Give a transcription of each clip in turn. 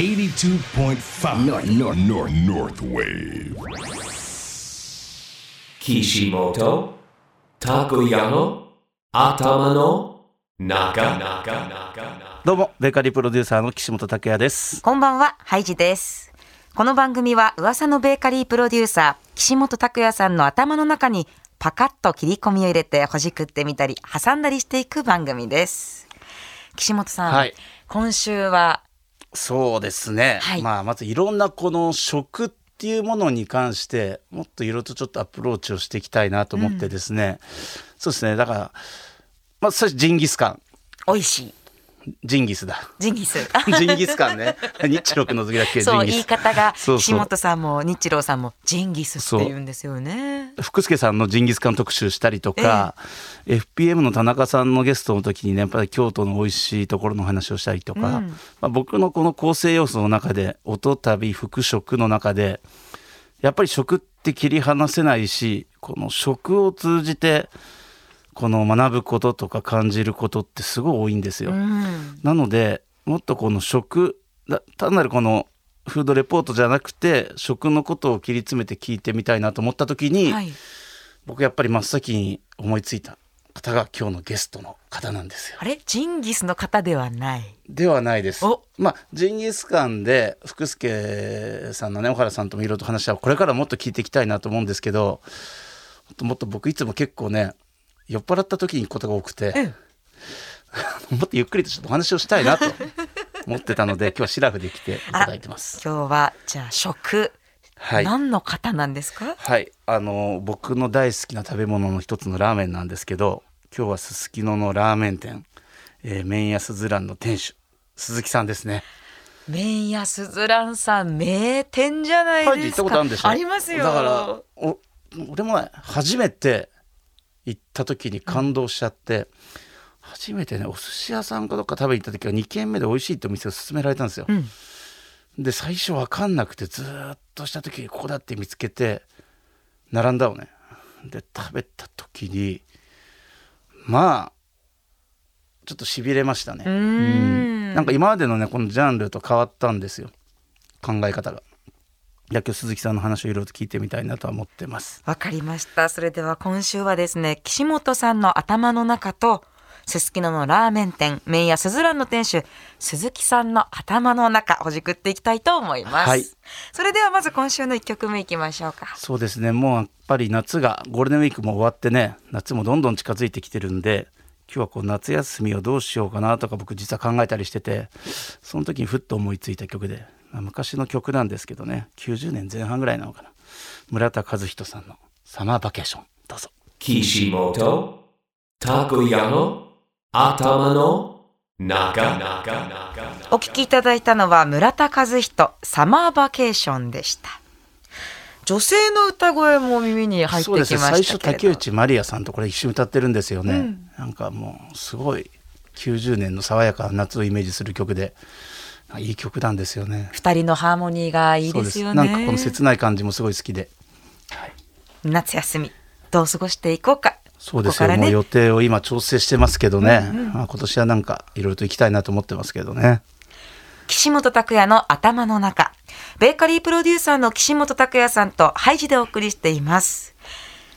82.5 North, North, North, North Wave. Kishimoto Takuya 頭の中どうも、ベーカリープロデューサーの岸本拓也です。こんばんは、ハイジです。この番組は噂のベーカリープロデューサー、岸本拓也さんの頭の中にパカッと切り込みを入れてほじくってみたり、挟んだりしていく番組です。岸本さん、はい今週は、そうですね。はいまあ、まずいろんなこの食っていうものに関して、もっといろいろとちょっとアプローチをしていきたいなと思ってですね。そうですね。だから、まあ、最初ジンギスカン。美味しい。ジンギスだ。ジンギス。ジンギスカンね。日露の次だっけジそう。言い方が、岸本さんも日郎さんもジンギスって言うんですよね。福助さんのジンギスカン特集したりとか、FPM の田中さんのゲストの時にねやっぱり京都の美味しいところの話をしたりとか、うんまあ、僕のこの構成要素の中で音旅服食の中でやっぱり食って切り離せないしこの食を通じてこの学ぶこととか感じることってすごい多いんですよ。うん。なのでもっとこの食だ単なるこのフードレポートじゃなくて食のことを切り詰めて聞いてみたいなと思った時に、はい。僕やっぱり真っ先に思いついた方が今日のゲストの方なんですよ。あれ？ジンギスの方ではない。ではないですお。まあジンギスカンで福助さんのね小原さんともいろいろと話はこれからもっと聞いていきたいなと思うんですけどもっともっと僕いつも結構ね酔っ払った時に行くことが多くて、もっとゆっくりとちょっとお話をしたいなと思ってたので 今日はシラフで来ていただいてます。今日は、じゃあ食、はい。何の方なんですか？はい、あの僕の大好きな食べ物の一つのラーメンなんですけど今日はすすきののラーメン店、えー、麺屋すずらんの店主鈴木さんですね。麺屋すずらんさん名店じゃないはい、行ったですか。ことあるんでしょありますよ。だからお俺もね初めて行った時に感動しちゃって、初めてねお寿司屋さんかどっか食べに行った時は2軒目で美味しいってお店を勧められたんですよ。うん。で最初分かんなくてずーっとした時にここだって見つけて並んだのね。で食べた時にまあちょっとしびれましたね。ん。なんか今までのねこのジャンルと変わったんですよ。考え方が野球鈴木さんの話をいろいろと聞いてみたいなとは思ってますわかりました。それでは今週はですね、岸本さんの頭の中と、すすきののラーメン店、麺屋すずらんの店主、鈴木さんの頭の中、ほじくっていきたいと思います。はいそれではまず今週の1曲目いきましょうか。そうですねもうやっぱり夏がゴールデンウィークも終わってね夏もどんどん近づいてきてるんで今日はこう夏休みをどうしようかなとか僕実は考えたりしててその時にふっと思いついた曲で、まあ昔の曲なんですけどね。90年前半ぐらいなのかな。村田和人さんの「サマーバケーション」どうぞ。Kishimoto Takuya 頭の中お聴きいただいたのは村田和人、サマーバケーションでした。女性の歌声も耳に入ってそうですきまね。最初したけれど。竹内まりやさんとこれ一緒に歌ってるんですよね、なんかもうすごい90年の爽やかな夏をイメージする曲でいい曲なんですよね。二人のハーモニーがいいですよね。なんかこの切ない感じもすごい好きで。夏休みどう過ごしていこうか。そうですよ、ここね。もう予定を今調整してますけどね、まあ、今年はなんかいろいろと行きたいなと思ってますけどね。岸本拓也の頭の中。ベーカリープロデューサーの岸本拓也さんとハイジでお送りしています。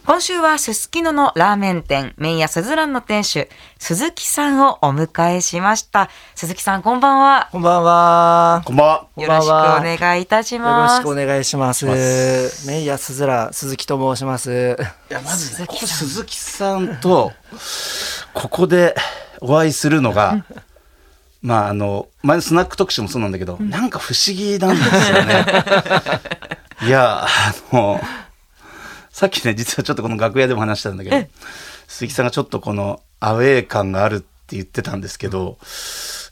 今週はすすきののラーメン店、麺屋すずらんの店主、鈴木さんをお迎えしました。鈴木さん、こんばんは。こんばんは。こんばんはよろしくお願いいたしよろます。しくお願いします。メイヤスズラ鈴木と申します。いやまずねここ鈴木さんとここでお会いするのが まああの前のスナック特集もそうなんだけど、なんか不思議なんですよね。いやあのさっきね実はちょっとこの楽屋でも話したんだけど鈴木さんがちょっとこのアウェー感があるって言ってたんですけど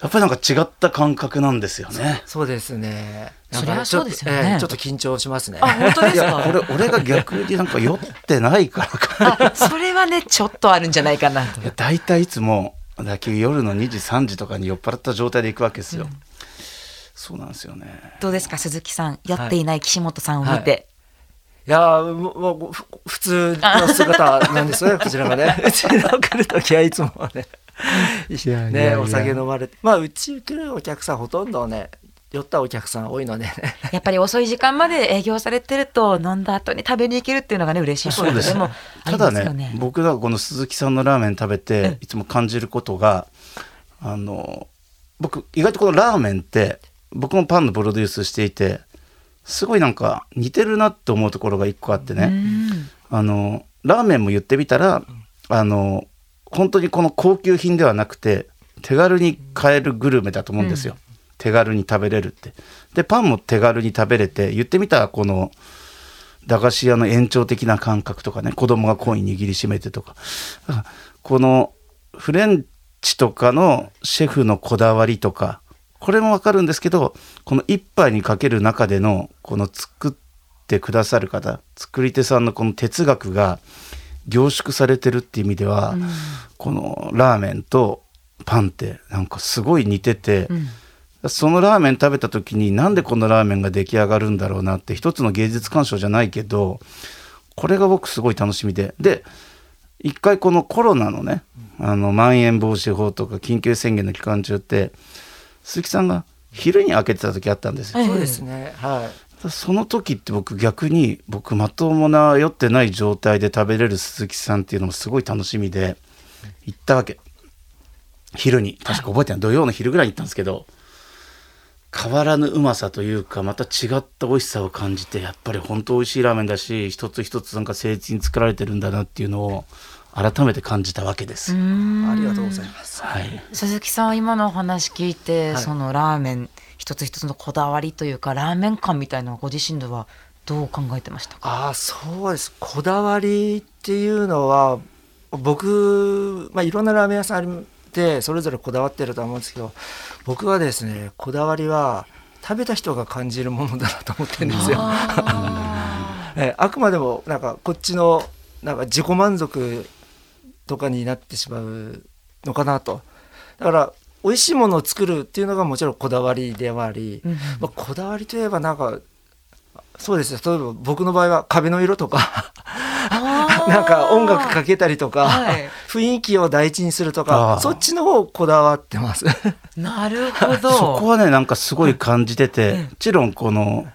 やっぱりなんか違った感覚なんですよね。そうですね。そりゃそうですよねなんかちょっとええちょっと緊張しますね。あ、本当ですか？俺俺が逆になんか酔ってないからかあ、それはね、ちょっとあるんじゃないかなとい。や大体いつも野球夜の2時3時とかに酔っ払った状態で行くわけですよ、そうなんですよねどうですか、鈴木さん？酔っていない岸本さんを見て。いやーもう普通の姿なんですよね こちらがね。うちの来る時はいつもね。いやいやいやねお酒飲まれてまあうち来るお客さんほとんどね寄ったお客さん多いのでね。やっぱり遅い時間まで営業されてると飲んだ後に食べに行けるっていうのがね嬉しいポイントでもありただ。ね僕がこの鈴木さんのラーメン食べていつも感じることがあの僕意外とこのラーメンって僕もパンのプロデュースしていてすごいなんか似てるなって思うところが一個あってね。あのラーメンも言ってみたらあの本当にこの高級品ではなくて手軽に買えるグルメだと思うんですよ、手軽に食べれるって。でパンも手軽に食べれて言ってみたらこの駄菓子屋の延長的な感覚とかね子供がコイン握りしめてとか。このフレンチとかのシェフのこだわりとかこれもわかるんですけどこの一杯にかける中でのこの作ってくださる方作り手さんのこの哲学が凝縮されてるっていう意味では、このラーメンとパンってなんかすごい似てて、そのラーメン食べた時になんでこのラーメンが出来上がるんだろうなって一つの芸術鑑賞じゃないけどこれが僕すごい楽しみで。で一回このコロナのねあのまん延防止法とか緊急宣言の期間中って鈴木さんが昼に開けてた時あったんですよ。そうですね。はい。その時って僕逆に僕まともな酔ってない状態で食べれる鈴木さんっていうのもすごい楽しみで行ったわけ昼に確か覚えてない土曜の昼ぐらいに行ったんですけど変わらぬうまさというかまた違った美味しさを感じてやっぱり本当美味しいラーメンだし一つ一つなんか誠実に作られてるんだなっていうのを改めて感じたわけです。ありがとうございます。はい、鈴木さん今のお話聞いて、はいそのラーメン一つ一つのこだわりというかラーメン感みたいなご自身ではどう考えてましたか？ああそうですこだわりっていうのは僕、まあ、いろんなラーメン屋さんあってそれぞれこだわってるとは思うんですけど僕はですねこだわりは食べた人が感じるものだなと思ってるんですよ。えあくまでもなんかこっちのなんか自己満足とかになってしまうのかなと。だから美味しいものを作るっていうのがもちろんこだわりではあり、まあ、こだわりといえばなんかそうですね例えば僕の場合は壁の色とか なんか音楽かけたりとか、はい。雰囲気を第一にするとかそっちの方こだわってます。なるほど。そこはねなんかすごい感じてて、もちろんこの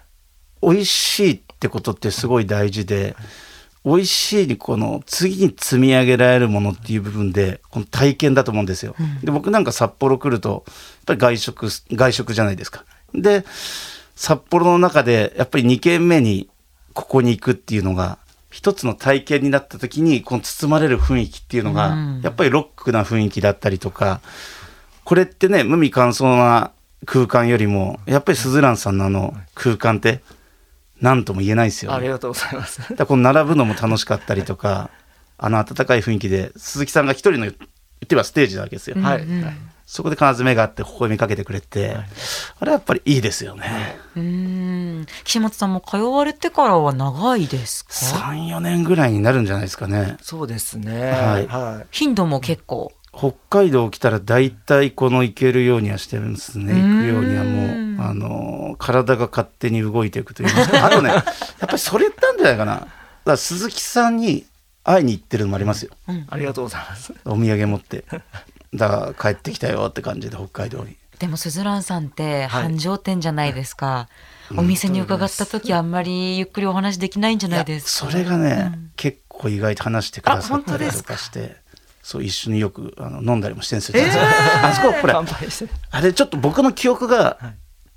美味しいってことってすごい大事で、美味しいにこの次に積み上げられるものっていう部分でこの体験だと思うんですよ。で僕なんか札幌来るとやっぱり外食外食じゃないですか。で札幌の中でやっぱり2軒目にここに行くっていうのが一つの体験になった時にこの包まれる雰囲気っていうのが、やっぱりロックな雰囲気だったりとかこれってね無味乾燥な空間よりもやっぱりスズランさんのあの空間って何とも言えないですよね。ありがとうございます。だこの並ぶのも楽しかったりとか あの温かい雰囲気で鈴木さんが一人の言ってはステージなわけですよ。はい、そこで必ず目があって微笑みかけてくれて、あれはやっぱりいいですよね。うーん岸本さんも通われてからは長いですか？34年ぐらいになるんじゃないですかね。そうですね。はいはい頻度も結構北海道来たら大体この行けるようにはしてるんですね行くようにはもうあの体が勝手に動いていくといいますかあとね やっぱりそれなんじゃないかな。だから鈴木さんに会いに行ってるのもありますよ。ありがとうございます。お土産持って。だから帰ってきたよって感じで北海道に。でもスズランさんって繁盛店じゃないですか、お店に伺った時あんまりゆっくりお話できないんじゃないですか。それがね、結構意外と話してくださったりとかかしてそう一緒によくあの飲んだりもしてるんですよ、あそこほら。あれちょっと僕の記憶が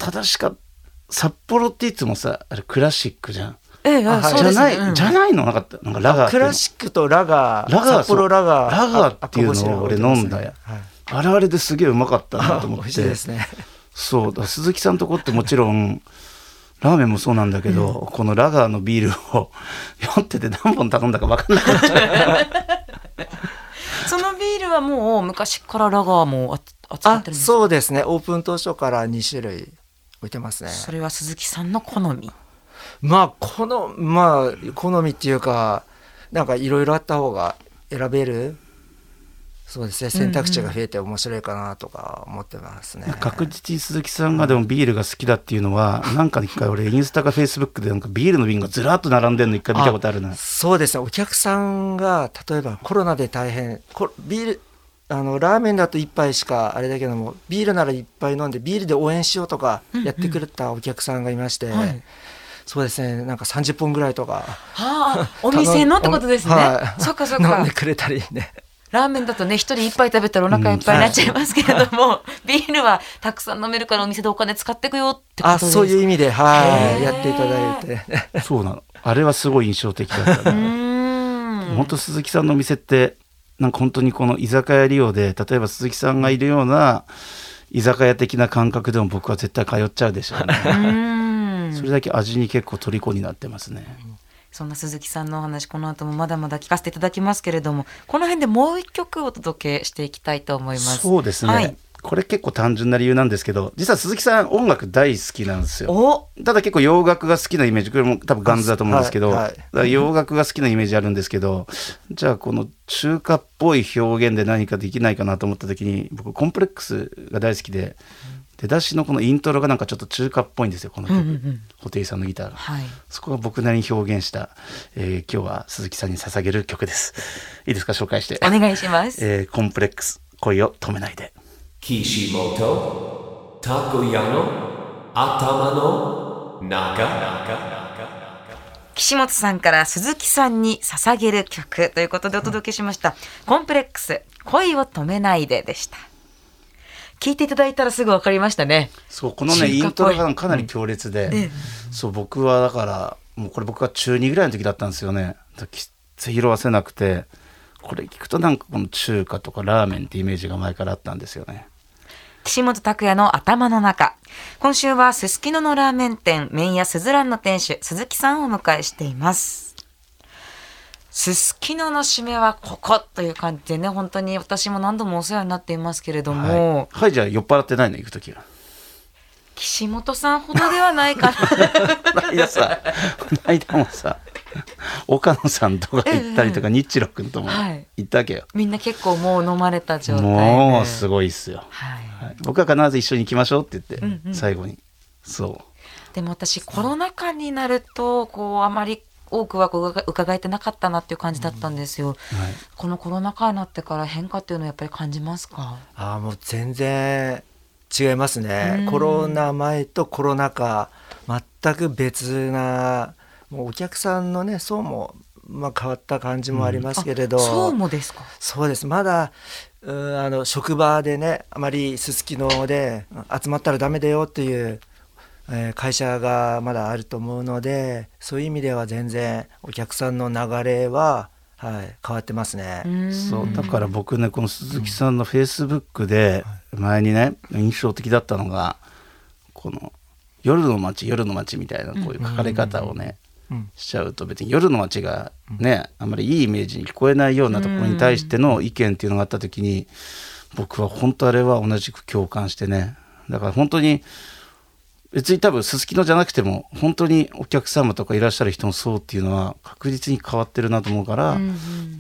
正しか札幌っていつもさあれクラシックじゃん。ええああはいそうですじゃない、ねうん。じゃないの？なかったなんかラガークラシックとラガー、ラガー札幌ラガー、ラガーっていうのをあ俺飲んだ。よはい。あれあれですげえうまかったなあと思っ 美味しいてですね。そうだ鈴木さんとこってもちろんラーメンもそうなんだけど、このラガーのビールを酔ってて何本頼んだか分かんなくなっちゃう。そのビールはもう昔からラガーもあ扱っあてるんですか？そうですね。オープン当初から2種類置いてますね。それは鈴木さんの好み？まあこのまあ好みっていうかなんかいろいろあった方が選べる？そうですね。選択肢が増えて面白いかなとか思ってますね。確実に鈴木さんがでもビールが好きだっていうのは なんか一回俺インスタかフェイスブックでなんかビールの瓶がずらっと並んでるの一回見たことあるな。そうですね。お客さんが例えばコロナで大変こビールあのラーメンだと1杯しかあれだけどもビールなら1杯飲んでビールで応援しようとかやってくれたお客さんがいまして、はい。そうですねなんか30本ぐらいとかはあ、お店のってことですね。はい。そっかそっか。飲んで。くれたりね。ラーメンだとね、一人一杯食べたらお腹いっぱいになっちゃいますけれども、ビールはたくさん飲めるからお店でお金使っていくよってことあですか？そういう意味ではい。やっていただいて。そうなの。あれはすごい印象的だった。うね。本当鈴木さんのお店ってなんか本当にこの居酒屋利用で例えば鈴木さんがいるような居酒屋的な感覚でも僕は絶対通っちゃうでしょうね。それだけ味に結構虜になってますね。そんな鈴木さんのお話この後もまだまだ聞かせていただきますけれどもこの辺でもう一曲お届けしていきたいと思います。そうですね、はい、これ結構単純な理由なんですけど実は鈴木さん音楽大好きなんですよ。お。ただ結構洋楽が好きなイメージこれも多分ガンズだと思うんですけど、はい。はい洋楽が好きなイメージあるんですけどじゃあこの中華っぽい表現で何かできないかなと思った時に僕コンプレックスが大好きで出だしのこのイントロがなんかちょっと中華っぽいんですよこの曲、布袋さんのギター。が。はい。そこが僕なりに表現した、えー今日は鈴木さんに捧げる曲です。いいですか？紹介して。お願いします。えーコンプレックス恋を止めないで。Kishimoto Takoyano Atama no Naga. 岸本さんから鈴木さんに捧げる曲ということでお届けしました「コンプレックス恋を止めないで」でした。聞いていただいたらすぐ分かりましたね。そうこのねイントロがかなり強烈で、そう僕はだからもうこれ僕が中2ぐらいの時だったんですよね。きっつい拾わせなくてこれ聞くとなんかこの中華とかラーメンってイメージが前からあったんですよね。岸本拓也の頭の中今週はすすきののラーメン店麺屋すずらんの店主鈴木さんをお迎えしていますすすきのの締めはここという感じでね本当に私も何度もお世話になっていますけれども、はい、はい、じゃあ酔っ払ってないの行く時は。岸本さんほどではないかな。この間さ、この間もさ、岡野さんとか行ったりとか、日露くんともはい。行ったわけよ。みんな結構もう飲まれた状態で。もうすごいっすよ。はい。はい、僕は必ず一緒に行きましょうって言って、最後に。そう。でも私コロナ禍になるとこうあまり多くはこう伺伺えてなかったなっていう感じだったんですよ、このコロナ禍になってから変化っていうのはやっぱり感じますか？あーもう全然違いますね、うん。コロナ前とコロナ禍全く別なもうお客さんのね層も、まあ、変わった感じもありますけれど、そうもですか？そうです。まだうんあの職場でねあまりすすきので集まったらダメだよっていう、えー会社がまだあると思うのでそういう意味では全然お客さんの流れは、はい、変わってますね。そうだから僕ねこの鈴木さんのフェイスブックで前にね印象的だったのがこの「夜の街夜の街」みたいなこういう書かれ方をねうん。しちゃうと別に夜の街がねあんまりいいイメージに聞こえないようなところに対しての意見っていうのがあった時に僕は本当あれは同じく共感してね。だから本当に別に多分すすきのじゃなくても本当にお客様とかいらっしゃる人の層っていうのは確実に変わってるなと思うから、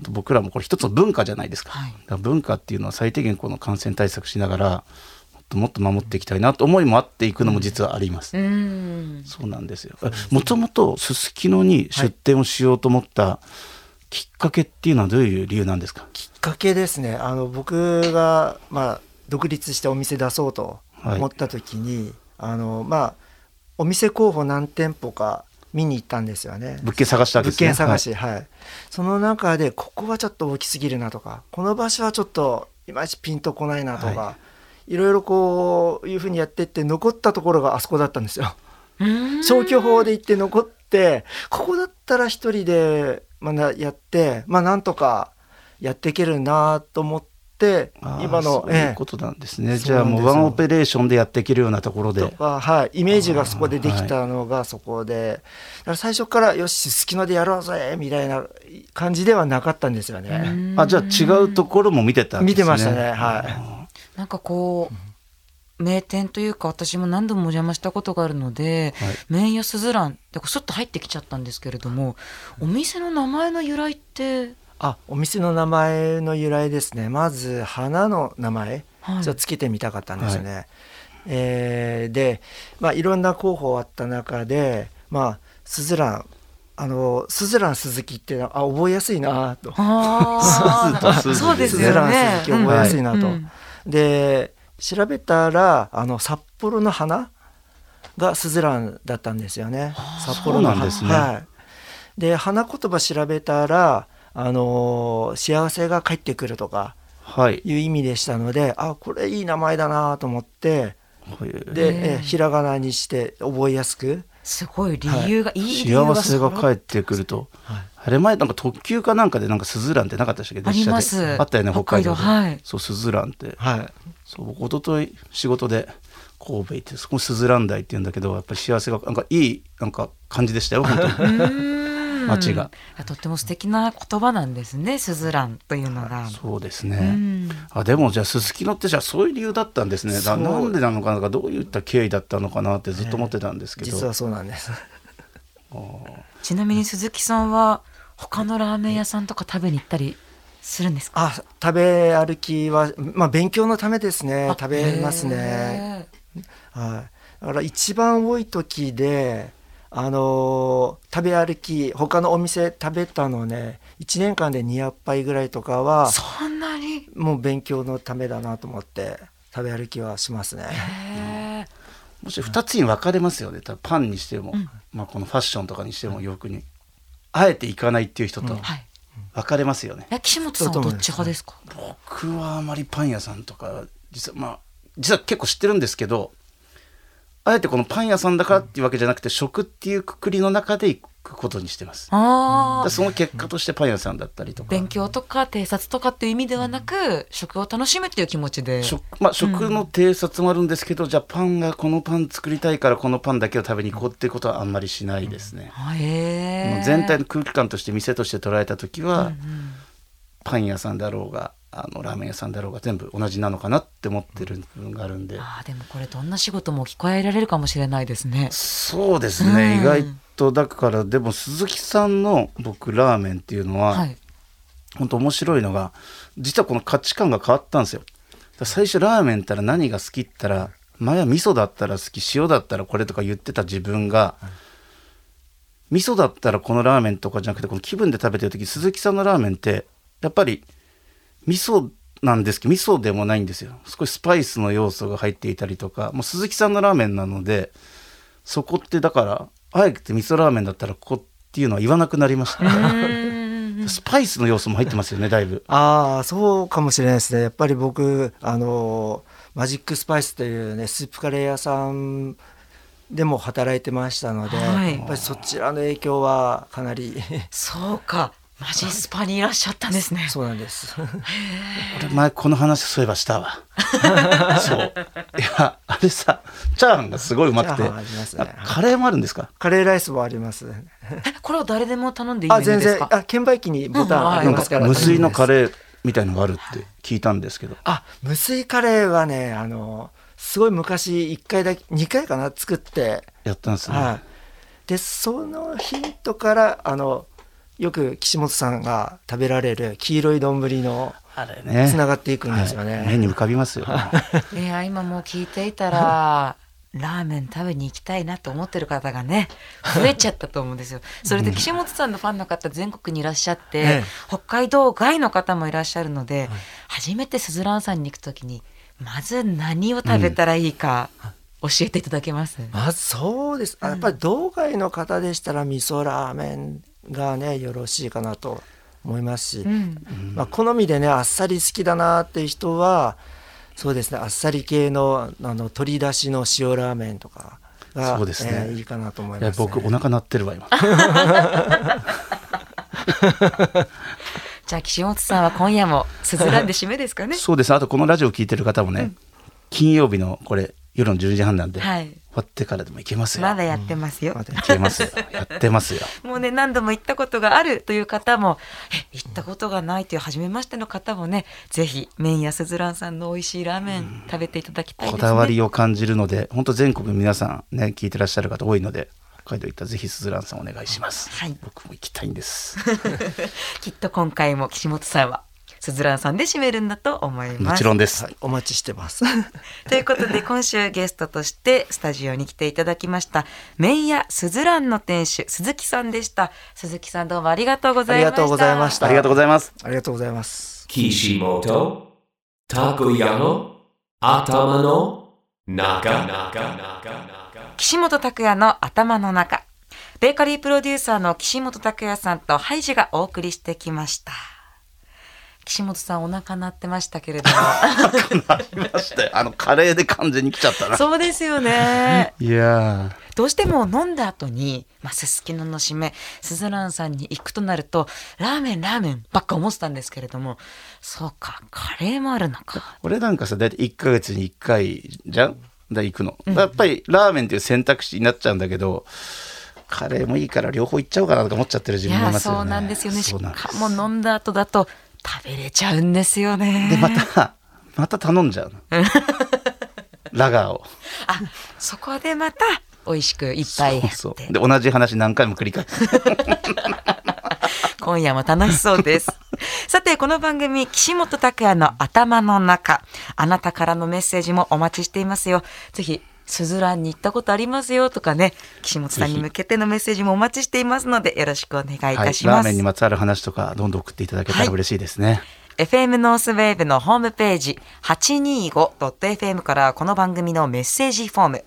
僕らもこれ一つの文化じゃないですか,、はい。だから文化っていうのは最低限この感染対策しながらもっともっと守っていきたいなと思いもあっていくのも実はあります、うん。そうなんですよ。もともとすすきのに出店をしようと思ったきっかけっていうのはどういう理由なんですか、きっかけですね。あの僕が、まあ、独立してお店出そうと思った時に、あのまあ、お店候補何店舗か見に行ったんですよね。物件探したわですね。件探し、はい。その中でここはちょっと大きすぎるなとかこの場所はちょっといまいちピンとこないなとか、、はい。ろいろこういうふうにやってって残ったところがあそこだったんですよ。消去法で行って残ってここだったら一人でまだやってまあなんとかやっていけるなと思っ今のそういうことなんですね、ええじゃあもうワンオペレーションでやっていけるようなところとでか、はい、イメージがそこでできたのがそこで、だから最初からよしすきのでやろうぜみたいな感じではなかったんですよね。あじゃあ違うところも見てたんですね。見てましたねはなんかこう名店というか私も何度もお邪魔したことがあるので、はい。麺屋すずらんでスッと入ってきちゃったんですけれどもお店の名前の由来ってあお店の名前の由来ですね。まず花の名前、はい。ちょっとつけてみたかったんですよね。えーで、まあ、いろんな候補あった中で、まあ、すずらん。あのスズラン鈴木っていうのはあ覚えやすいなと。あうですよスズランね鈴。木覚えやすいなと、うん。で調べたらあの札幌の花がスズランだったんですよね。札幌のそうなんですね。はい、で花言葉調べたらあの幸せが帰ってくるとかはい。いう意味でしたのであこれいい名前だなと思ってでで、えひらがなにして覚えやすく。すごい理由が、い、い理由幸せが帰っってくると、あれ前なんか特急かなんかでなんかスズランってなかったでしたっけ？ありま列車すで。あったよね北海道。で北海道はい。そうスズランって。はい。そう僕一昨日仕事で神戸行ってそこスズラン台って言うんだけどやっぱり幸せがなんかいいなんか感じでしたよ本当に街が。とっても素敵な言葉なんですね、スズランというのが。そうですね、ん。あでもじゃあすすきのってじゃあそういう理由だったんですね。なんでなのかなどういった経緯だったのかなってずっと思ってたんですけど、実はそうなんです。ちなみに鈴木さんは他のラーメン屋さんとか食べに行ったりするんですか？あ食べ歩きはまあ勉強のためですね。あ食べますね。へはい。だから一番多い時であのー食べ歩き他のお店食べたのね1年間で200杯ぐらいとかはーそんなに？もう勉強のためだなと思って食べ歩きはしますね。もし2つに分かれますよね。多分パンにしても、まあ、このファッションとかにしても洋服にあえて行かないっていう人とはい。分かれますよね、え岸本さんはどっち派ですか？僕はあまりパン屋さんとか実はまあ実は結構知ってるんですけどあえてこのパン屋さんだからっていうわけじゃなくて食っていうくくりの中で行くことにしてますあ。その結果としてパン屋さんだったりとか勉強とか偵察とかっていう意味ではなく、食を楽しむっていう気持ちで。食,、まあ、食の偵察もあるんですけど、じゃあパンがこのパン作りたいからこのパンだけを食べに行こうっていうことはあんまりしないですね、あへえ。全体の空気感として店として捉えた時は、パン屋さんだろうがあのラーメン屋さんだろうが全部同じなのかなって思ってる部分があるんで、ああでもこれどんな仕事も置き換えられるかもしれないですね。そうですね、うん意外とだからでも鈴木さんの僕ラーメンっていうのは、はい。本当面白いのが実はこの価値観が変わったんですよ。最初ラーメンったら何が好きって言ったら前は味噌だったら好き塩だったらこれとか言ってた自分が、味噌だったらこのラーメンとかじゃなくてこの気分で食べてる時鈴木さんのラーメンってやっぱり味噌なんですけど味噌でもないんですよ。少しスパイスの要素が入っていたりとか。もう鈴木さんのラーメンなのでそこってだからあえて味噌ラーメンだったらここっていうのは言わなくなりました、スパイスの要素も入ってますよねだいぶ。ああそうかもしれないですね。やっぱり僕あのマジックスパイスというねスープカレー屋さんでも働いてましたので、はい。やっぱりそちらの影響はかなり。そうか。マジスパにいらっしゃったんですね。そうなんです。俺前この話そういえばしたわ。そう。いやあれさチャーハンがすごいうまくて。カレーもあるんですか？カレーライスもあります。えこれは誰でも頼んでいいメあ。全然。あ券売機にボタンありますから、無水のカーレーみたいのがあるって聞いたんですけど。あ無水カレーはねあのすごい昔1回だけ2回かな？作って。やったんですね、はい、でそのヒントからあのよく岸本さんが食べられる黄色い丼のあれね。つながっていくんですよね。はい。目に浮かびますよ。いや今もう聞いていたら。ラーメン食べに行きたいなと思ってる方がね増えちゃったと思うんですよ。それで岸本さんのファンの方全国にいらっしゃって、ええ。北海道外の方もいらっしゃるので、初めてすずらんさんに行くときにまず何を食べたらいいか教えていただけます、まずそうです。あやっぱり道外の方でしたら味噌ラーメンがねよろしいかなと思いますし、うん。まあ、好みでねあっさり好きだなっていう人はそうですねあっさり系のあの鶏だしの塩ラーメンとかがそうですね。えーいいかなと思います、ね。僕お腹鳴ってるわ今。じゃあ岸本さんは今夜もすずらんで締めですかね。そうです。あとこのラジオ聞いてる方もね、金曜日のこれ夜の10時半なんで、はい終わってからでも行けますよ、まだやってますよ、まだ行けますよ。やってますよ。もうね何度も行ったことがあるという方もえ行ったことがないという初めましての方もねぜひ麺屋すずらんさんの美味しいラーメン食べていただきたいですね。こだわりを感じるので本当全国の皆さんね聞いてらっしゃる方多いので北海道行ったらぜひすずらんさんお願いします、はい。僕も行きたいんです。きっと今回も岸本さんはすずらんさんで締めるんだと思います。もちろんです。はい、お待ちしてます。ということで今週ゲストとしてスタジオに来ていただきました麺屋すずらんの店主鈴木さんでした鈴木さんどうもありがとうございましたありがとうございましたありがとうございます。ありがとうございます。Kishimoto Takuyano Atama no Naka 岸本拓也の頭の中ベーカリープロデューサーの岸本拓也さんとハイジがお送りしてきました岸本さんお腹鳴ってましたけれどもありましたよ。あの、カレーで完全に来ちゃったな。そうですよね いやどうしても飲んだ後に、まあ、すすきのの締めすずらんさんに行くとなるとラーメンラーメンばっか思ってたんですけれどもそうかカレーもあるのかー俺なんかさ、だいたい1ヶ月に1回じゃん？だ行くの。やっぱりラーメンっていう選択肢になっちゃうんだけど、カレーもいいから両方行っちゃおうかなとか思っちゃってる自分もいますよね。そうなんですよねしかも飲んだ後だと食べれちゃうんですよねで、また、また頼んじゃうの。ラガーを。あそこでまた美味しくいっぱいそうそう。で、同じ話何回も繰り返す。今夜も楽しそうです。さて、この番組、岸本拓也の頭の中、あなたからのメッセージもお待ちしていますよ。ぜひ、すずらんに行ったことありますよとかね、岸本さんに向けてのメッセージもお待ちしていますので、よろしくお願いいはい。たします。ラーメンにまつわる話とか、どんどん送っていただけたら嬉しいですね。FM ノースウェーブのホームページ 825.fm からこの番組のメッセージフォーム。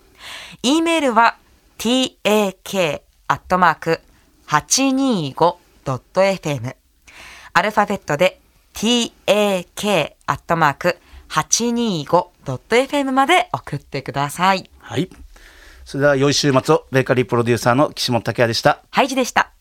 e メールは tak.825.fm アルファベットで tak.825.fm まで送ってください。はい。それでは、良い週末を、ベーカリープロデューサーの岸本拓也でした。ハイジでした。